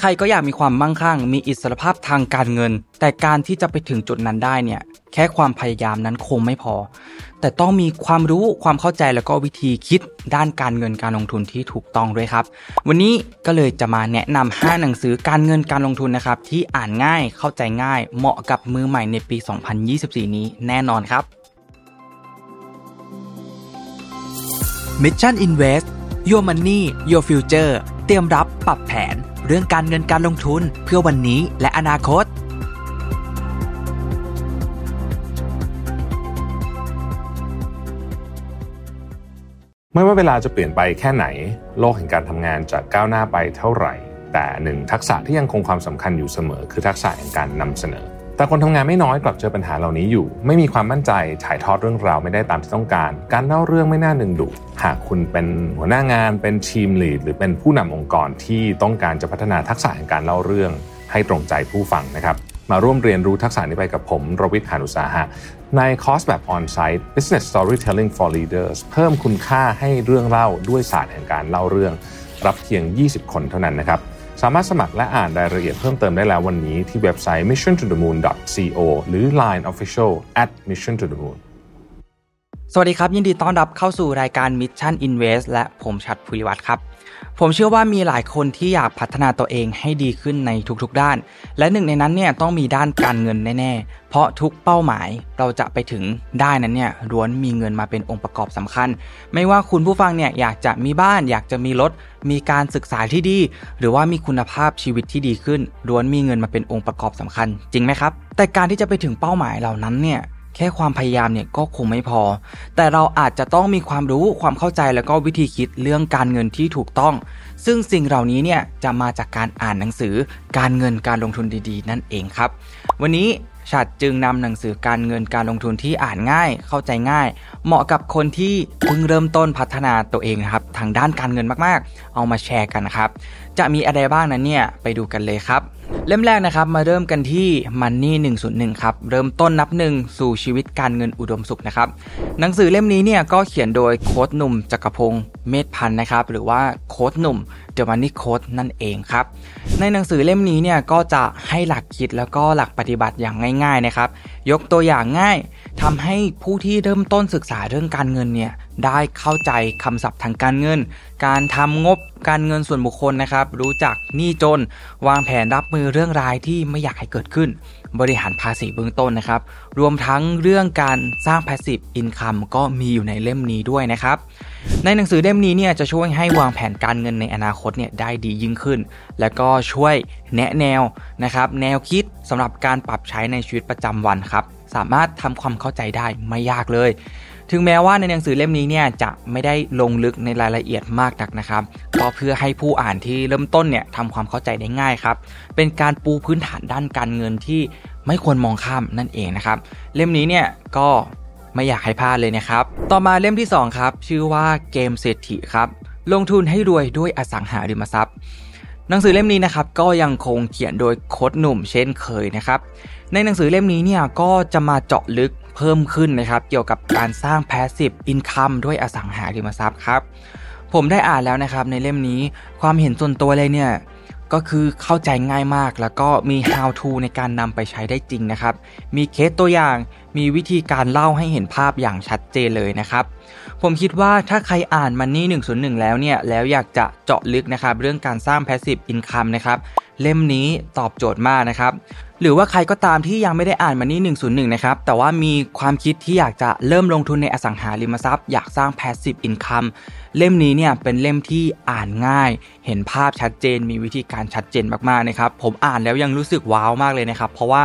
ใครๆก็อยากมีความมั่งคั่ง มีอิสรภาพทางการเงิน แต่การที่จะไปถึงจุดนั้นได้เนี่ย แค่ความพยายามนั้นคงไม่พอ แต่ต้องมีความรู้ความเข้าใจแล้วก็วิธีคิดด้านการเงินการลงทุนที่ถูกต้องด้วยครับ วันนี้ก็เลยจะมาแนะนำ5หนังสือการเงินการลงทุนนะครับ ที่อ่านง่ายเข้าใจง่าย เหมาะกับมือใหม่ในปี 2024 นี้แน่นอนครับ Mission Invest Your Money Your Future เตรียมรับปรับแผน เรื่องการเงินการลงทุนเพื่อวันนี้และอนาคต ไม่ว่าเวลาจะเปลี่ยนไปแค่ไหน โลกแห่งการทำงานจะก้าวหน้าไปเท่าไหร่ แต่หนึ่งทักษะที่ยังคงความสำคัญอยู่เสมอ คือทักษะแห่งการนำเสนอ แต่คนทำงานไม่น้อยกลับเจอปัญหาเหล่านี้อยู่ ไม่มีความมั่นใจถ่ายทอดเรื่องราวไม่ได้ตามที่ต้องการ การเล่าเรื่องไม่น่าดึงดูดหากคุณเป็นหัวหน้างานเป็นทีมลีดหรือเป็นผู้นำองค์กรที่ต้องการจะพัฒนาทักษะแห่งการเล่าเรื่อง ให้ตรงใจผู้ฟังนะครับ มาร่วมเรียนรู้ทักษะนี้ไปกับผมรวิทย์หานุสาหะในคอร์สแบบออนไซต์ Business Storytelling for Leaders เพิ่มคุณค่าให้เรื่องเล่าด้วยศาสตร์แห่งการเล่าเรื่อง รับเพียง 20 คนเท่านั้นนะครับ สามารถสมัครและอ่านรายละเอียดเพิ่มเติมได้แล้ววันนี้ที่เว็บไซต์ mission to the moon co หรือ line official at mission to the moon สวัสดีครับ ยินดีต้อนรับเข้าสู่รายการ Mission Invest และผมชัดภูริวัตรครับ ผมเชื่อว่ามีหลายคนที่อยากพัฒนาตัวเองให้ดีขึ้นในทุกๆด้าน และหนึ่งในนั้นเนี่ยต้องมีด้านการเงินแน่ๆ เพราะทุกเป้าหมายเราจะไปถึงได้นั้นเนี่ยล้วนมีเงินมาเป็นองค์ประกอบสำคัญ ไม่ว่าคุณผู้ฟังเนี่ยอยากจะมีบ้าน อยากจะมีรถ มีการศึกษาที่ดี หรือว่ามีคุณภาพชีวิตที่ดีขึ้นล้วนมีเงินมาเป็นองค์ประกอบสำคัญ จริงไหมครับ แต่การที่จะไปถึงเป้าหมายเหล่านั้นเนี่ย แค่ความพยายามเนี่ยก็คงไม่พอ แต่เราอาจจะต้องมีความรู้ความเข้าใจแล้วก็วิธีคิดเรื่องการเงินที่ถูกต้อง ซึ่งสิ่งเหล่านี้เนี่ยจะมาจากการอ่านหนังสือการเงินการลงทุนดีๆ นั่นเองครับ วันนี้ฉัดจึงนำหนังสือการเงินการลงทุนที่อ่านง่าย เข้าใจง่าย เหมาะกับคนที่เพิ่งเริ่มต้นพัฒนาตัวเองนะครับ ทางด้านการเงินมากๆ เอามาแชร์กันนะครับ จะมีอะไรบ้างนั้นเนี่ยไปดูกันเลยครับ เล่มแรกนะครับมาเริ่มกันที่ Money 101 ครับ เริ่มต้นนับหนึ่งสู่ชีวิตการเงินอุดมสุขนะครับ หนังสือเล่มนี้เนี่ยก็เขียนโดยโค้ดหนุ่มจักรพงศ์เมธพันธ์นะครับ หรือว่าโค้ดหนุ่ม The Money Code นั่นเองครับ ในหนังสือเล่มนี้เนี่ยก็จะให้หลักคิดแล้วก็หลักปฏิบัติอย่างง่าย ๆนะครับ ยกตัวอย่างง่าย ทำให้ผู้ที่เริ่มต้นศึกษาเรื่องการเงินเนี่ยได้เข้าใจคำศัพท์ทางการเงิน การทำงบการเงินส่วนบุคคลนะครับ รู้จักหนี้จน วางแผนรับมือเรื่องรายที่ไม่อยากให้เกิดขึ้น บริหารภาษีเบื้องต้นนะครับ รวมทั้งเรื่องการสร้าง passive income ก็มีอยู่ในเล่มนี้ด้วยนะครับ ในหนังสือเล่มนี้เนี่ยจะช่วยให้วางแผนการเงินในอนาคตเนี่ยได้ดียิ่งขึ้น แล้วก็ช่วยแนะแนวนะครับแนวคิดสำหรับการปรับใช้ในชีวิตประจำวันครับ สามารถทำความเข้าใจได้ไม่ยากเลย ถึงแม้ว่าในหนังสือเล่มนี้เนี่ยจะไม่ได้ลงลึกในรายละเอียดมากนักนะครับก็เพื่อให้ผู้อ่านที่เริ่มต้นเนี่ยทำความเข้าใจได้ง่ายครับ เป็นการปูพื้นฐานด้านการเงินที่ไม่ควรมองข้ามนั่นเองนะครับ เล่มนี้เนี่ยก็ไม่อยากให้พลาดเลยนะครับ ต่อมาเล่มที่ 2 ครับ ชื่อว่าเกมเศรษฐีครับ ลงทุนให้รวยด้วยอสังหาริมทรัพย์ หนังสือเล่มนี้นะครับก็ยังคงเขียนโดยโค้ดหนุ่มเช่นเคยนะครับ ในหนังสือเล่มนี้เนี่ยก็จะมาเจาะลึกเพิ่มขึ้นนะครับ เกี่ยวกับการสร้าง passive income ด้วยอสังหาริมทรัพย์ครับ ผมได้อ่านแล้วนะครับในเล่มนี้ความเห็นส่วนตัวเลยเนี่ย ก็คือเข้าใจง่ายมากแล้วก็มี how to ในการนำไปใช้ได้จริงนะครับ มีเคสตัวอย่างมีวิธีการเล่าให้เห็นภาพอย่างชัดเจนเลยนะครับ ผมคิดว่าถ้าใครอ่าน Money 101 แล้วเนี่ย แล้วอยากจะเจาะลึกนะครับ เรื่องการสร้าง passive income นะครับเล่มนี้ตอบโจทย์มากนะครับ หรือว่าใครก็ตามที่ยังไม่ได้อ่าน Money 101 นะครับ แต่ว่ามีความคิดที่อยากจะเริ่มลงทุนในอสังหาริมทรัพย์ อยากสร้าง passive income เล่มนี้เนี่ยเป็นเล่มที่อ่านง่าย เห็นภาพชัดเจนมีวิธีการชัดเจนมากๆนะครับ ผมอ่านแล้วยังรู้สึกว้าวมากเลยนะครับ เพราะว่า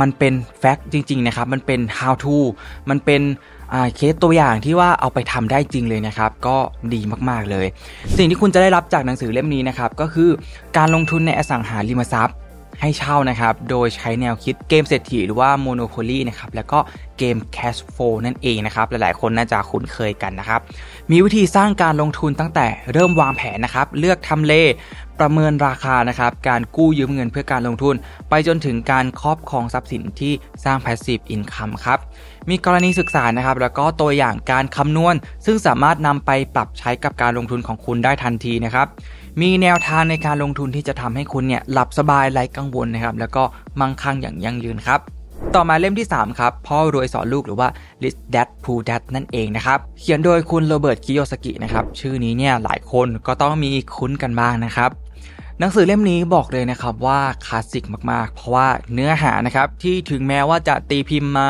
มันเป็นแฟกต์จริงๆนะครับ มันเป็น how to มันเป็นเคสตัวอย่างที่ว่าเอาไปทำได้จริงเลยนะครับ ก็ดีมากๆเลย สิ่งที่คุณจะได้รับจากหนังสือเล่มนี้นะครับ ก็คือการลงทุนในอสังหาริมทรัพย์ ให้เช่านะครับ โดยใช้แนวคิดเกมเศรษฐีหรือว่า Monopoly นะครับ แล้วก็เกม Cash Flow นั่นเองนะครับ หลายๆ คนน่าจะคุ้นเคยกันนะครับ มีวิธีสร้างการลงทุนตั้งแต่เริ่มวางแผนนะครับ เลือกทำเล ประเมินราคานะครับ การกู้ยืมเงินเพื่อการลงทุน ไปจนถึงการครอบครองทรัพย์สินที่สร้าง Passive Income ครับ มีกรณีศึกษานะครับ แล้วก็ตัวอย่างการคำนวณ ซึ่งสามารถนำไปปรับใช้กับการลงทุนของคุณได้ทันทีนะครับ มีแนวทางในการลงทุนที่จะทำให้คุณเนี่ยหลับสบายไร้กังวลนะครับ แล้วก็มั่งคั่งอย่างยั่งยืนครับต่อมาเล่มที่ 3 ครับ พ่อรวยสอนลูกหรือว่า Rich Dad Poor Dad นั่นเองนะครับ เขียนโดยคุณโรเบิร์ตคิโยสกินะครับ ชื่อนี้เนี่ยหลายคนก็ต้องมีคุ้นกันบ้างนะครับ หนังสือเล่มนี้บอกเลยนะครับว่าคลาสสิกมากๆ เพราะว่าเนื้อหานะครับที่ถึงแม้ว่าจะตีพิมพ์มา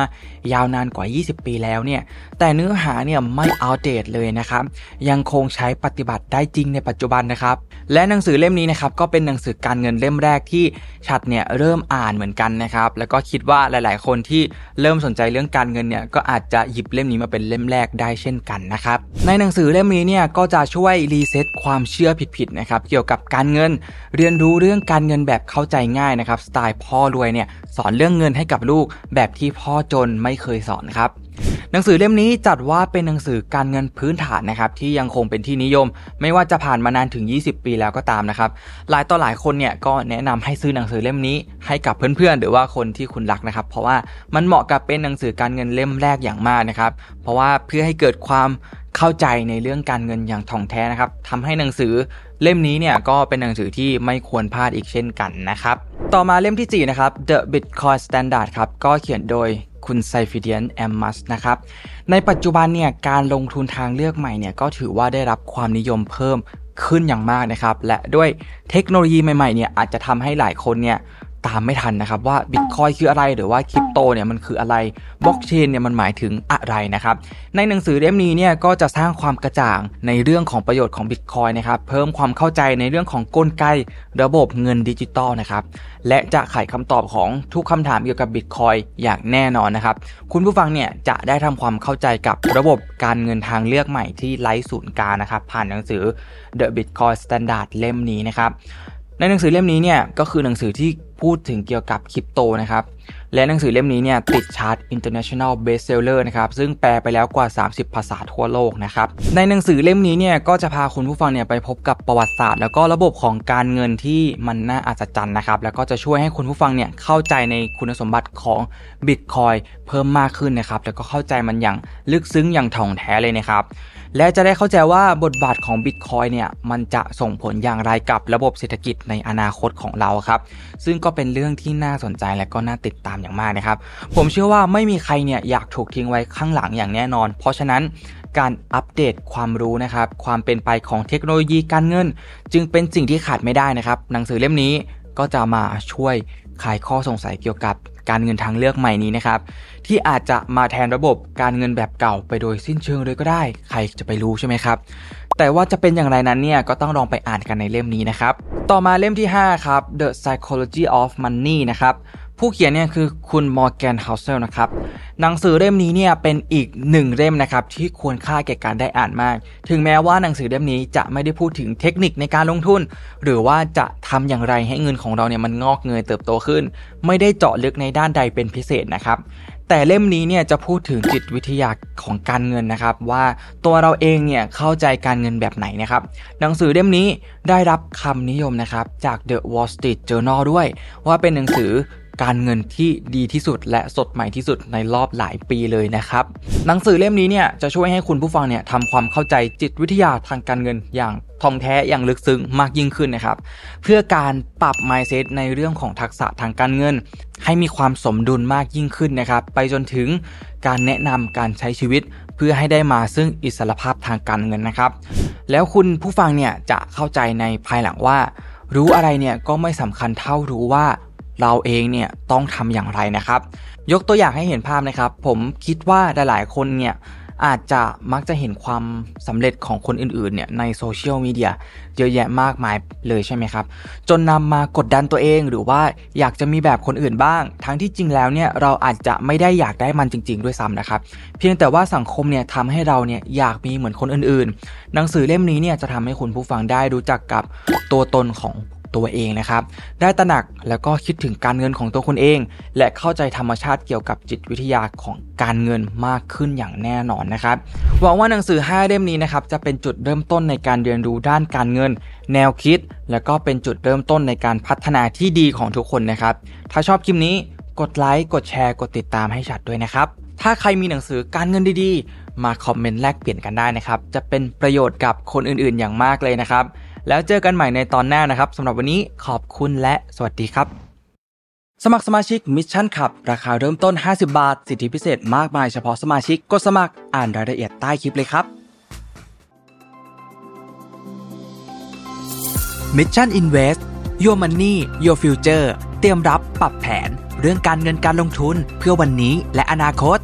ยาวนานกว่า 20 ปีแล้วเนี่ยแต่เนื้อหาเนี่ยไม่อัปเดตเลยนะครับยังคงใช้ปฏิบัติได้จริงในปัจจุบันนะครับและหนังสือเล่มนี้นะครับก็เป็นหนังสือการเงินเล่มแรกที่ชัดเนี่ยเริ่มอ่านเหมือนกันนะครับแล้วก็คิดว่าหลาย ๆ คนที่เริ่มสนใจเรื่องการเงินเนี่ยก็อาจจะหยิบเล่มนี้มาเป็นเล่มแรกได้เช่นกันนะครับในหนังสือเล่มนี้เนี่ยก็จะช่วยรีเซ็ตความเชื่อผิดๆนะครับเกี่ยวกับการเงินเรียนรู้เรื่องการเงินแบบเข้าใจง่ายนะครับ สไตล์พ่อรวยเนี่ยสอนเรื่องเงินให้กับลูกแบบที่พ่อจนไม่เคยสอนครับ หนังสือเล่มนี้จัดว่าเป็นหนังสือการเงินพื้นฐานนะครับที่ยังคงเป็นที่นิยม ไม่ว่าจะผ่านมานานถึง 20 ปีแล้วก็ตามนะครับ หลายต่อหลายคนเนี่ยก็แนะนำให้ซื้อหนังสือเล่มนี้ ให้กับเพื่อนๆ หรือว่าคนที่คุณรักนะครับ เพราะว่ามันเหมาะกับเป็นหนังสือการเงินเล่มแรกอย่างมากนะครับ เพราะว่าเพื่อให้เกิดความเข้าใจในเรื่องการเงินอย่างท่องแท้นะครับทำให้หนังสือเล่มนี้เนี่ยก็เป็นหนังสือที่ไม่ควรพลาดอีกเช่นกันนะครับ ต่อมาเล่มที่ 4 นะครับ The Bitcoin Standard ครับ ก็เขียนโดยคุณไซฟิเดียนแอมมัสนะครับ ในปัจจุบันเนี่ยการลงทุนทางเลือกใหม่เนี่ยก็ถือว่าได้รับความนิยมเพิ่มขึ้นอย่างมากนะครับ และด้วยเทคโนโลยีใหม่ๆเนี่ยอาจจะทำให้หลายคนเนี่ย ตามไม่ทันนะครับว่าบิตคอยน์คืออะไรหรือว่าคริปโตเนี่ยมันคืออะไรบล็อกเชนเนี่ยมันหมายถึงอะไรนะครับในหนังสือเล่มนี้เนี่ยก็จะสร้างความกระจ่างในเรื่องของประโยชน์ของบิตคอยน์นะครับเพิ่มความเข้าใจในเรื่องของกลไกระบบเงินดิจิตอลนะครับและจะไขคำตอบของทุกคำถามเกี่ยวกับบิตคอยน์อย่างแน่นอนนะครับคุณผู้ฟังเนี่ยจะได้ทำความเข้าใจกับระบบการเงินทางเลือกใหม่ที่ไร้ศูนย์กลางนะครับผ่านหนังสือ The Bitcoin Standard เล่มนี้นะครับในหนังสือเล่มนี้เนี่ยก็คือหนังสือที่ พูดถึงเกี่ยวกับคริปโตนะครับ และหนังสือเล่มนี้เนี่ยติดชาร์ต international bestseller นะครับ ซึ่งแปลไปแล้วกว่า 30 ภาษาทั่วโลกนะครับ ในหนังสือเล่มนี้เนี่ยก็จะพาคุณผู้ฟังเนี่ยไปพบกับประวัติศาสตร์ แล้วก็ระบบของการเงินที่มันน่าอัศจรรย์นะครับ แล้วก็จะช่วยให้คุณผู้ฟังเนี่ยเข้าใจในคุณสมบัติของ Bitcoin เพิ่มมากขึ้นนะครับ แล้วก็เข้าใจมันอย่างลึกซึ้งอย่างถ่องแท้เลยนะครับ และจะได้เข้าใจว่าบทบาทของ Bitcoin เนี่ยมันจะส่งผลอย่างไรกับระบบเศรษฐกิจในอนาคตของเราครับ ซึ่งก็เป็นเรื่องที่น่าสนใจและก็น่าติดตามอย่างมากนะครับ ผมเชื่อว่าไม่มีใครเนี่ยอยากถูกทิ้งไว้ข้างหลังอย่างแน่นอน เพราะฉะนั้นการอัปเดตความรู้นะครับ ความเป็นไปของเทคโนโลยีการเงิน จึงเป็นสิ่งที่ขาดไม่ได้นะครับ หนังสือเล่มนี้ก็จะมาช่วย คลายข้อสงสัยเกี่ยวกับการเงินทางเลือกใหม่นี้นะครับ ที่อาจจะมาแทนระบบการเงินแบบเก่าไปโดยสิ้นเชิงเลยก็ได้ ใครจะไปรู้ใช่ไหมครับ แต่ว่าจะเป็นอย่างไรนั้นเนี่ยก็ต้องลองไปอ่านกันในเล่มนี้นะครับ ต่อมาเล่มที่ 5 ครับ The Psychology of Money นะครับ ผู้เขียนเนี่ยคือคุณมอร์แกนเฮาเซลนะครับ หนังสือเล่มนี้เนี่ยเป็นอีกหนึ่งเล่มนะครับที่ควรค่าแก่การได้อ่านมาก ถึงแม้ว่าหนังสือเล่มนี้จะไม่ได้พูดถึงเทคนิคในการลงทุน หรือว่าจะทำอย่างไรให้เงินของเราเนี่ยมันงอกเงยเติบโตขึ้น ไม่ได้เจาะลึกในด้านใดเป็นพิเศษนะครับแต่เล่มนี้เนี่ยจะพูดถึงจิตวิทยาของการเงินนะครับ ว่าตัวเราเองเนี่ยเข้าใจการเงินแบบไหนนะครับ หนังสือเล่มนี้ได้รับคำนิยมนะครับจาก The Wall Street Journal ด้วย ว่าเป็นหนังสือ การเงินที่ดีที่สุด และสดใหม่ที่สุดในรอบหลายปีเลยนะครับหนังสือเล่มนี้เนี่ยจะช่วยให้คุณผู้ฟังเนี่ยทำความเข้าใจจิตวิทยาทางการเงินอย่างท่องแท้อย่างลึกซึ้งมากยิ่งขึ้นนะครับ เพื่อการปรับ mindset ในเรื่องของทักษะทางการเงิน ให้มีความสมดุลมากยิ่งขึ้นนะครับ ไปจนถึงการแนะนำการใช้ชีวิต เพื่อให้ได้มาซึ่งอิสรภาพทางการเงินนะครับ แล้วคุณผู้ฟังเนี่ยจะเข้าใจในภายหลังว่า รู้อะไรเนี่ยก็ไม่สำคัญเท่ารู้ว่า เราเองเนี่ยต้องทำอย่างไรนะครับ ยกตัวอย่างให้เห็นภาพนะครับ ผมคิดว่าหลายๆคนเนี่ยอาจจะมักจะเห็นความสำเร็จของคนอื่นๆเนี่ยในโซเชียลมีเดียเยอะแยะมากมายเลยใช่ไหมครับ จนนำมากดดันตัวเองหรือว่าอยากจะมีแบบคนอื่นบ้าง ทั้งที่จริงแล้วเนี่ยเราอาจจะไม่ได้อยากได้มันจริง ๆ ด้วยซ้ำนะครับ เพียงแต่ว่าสังคมเนี่ยทำให้เราเนี่ยอยากมีเหมือนคนอื่นๆ หนังสือเล่มนี้เนี่ยจะทำให้คุณผู้ฟังได้รู้จักกับตัวตนของ ตัวเองนะครับ ได้ตระหนักแล้วก็คิดถึงการเงินของตัวคุณเอง และเข้าใจธรรมชาติเกี่ยวกับจิตวิทยาของการเงินมากขึ้นอย่างแน่นอนนะครับหวังว่าหนังสือ 5 เล่มนี้นะครับจะเป็นจุดเริ่มต้นในการเรียนรู้ด้านการเงิน แนวคิด แล้วก็เป็นจุดเริ่มต้นในการพัฒนาที่ดีของทุกคนนะครับ ถ้าชอบคลิปนี้กดไลค์กดแชร์กดติดตามให้ชัดด้วยนะครับถ้าใครมีหนังสือการเงินดีๆ มาคอมเมนต์แลกเปลี่ยนกันได้นะครับ จะเป็นประโยชน์กับคนอื่นๆอย่างมากเลยนะครับ แล้วเจอกันใหม่ในตอนหน้านะครับสำหรับวันนี้ขอบคุณและสวัสดีครับ สมัครสมาชิก Mission Club ราคาเริ่มต้น 50 บาท สิทธิพิเศษมากมายเฉพาะสมาชิกกดสมัครอ่านรายละเอียดใต้คลิปเลยครับ Mission Invest Your Money Your Future เตรียมรับปรับแผน เรื่องการเงินการลงทุนเพื่อวันนี้และอนาคต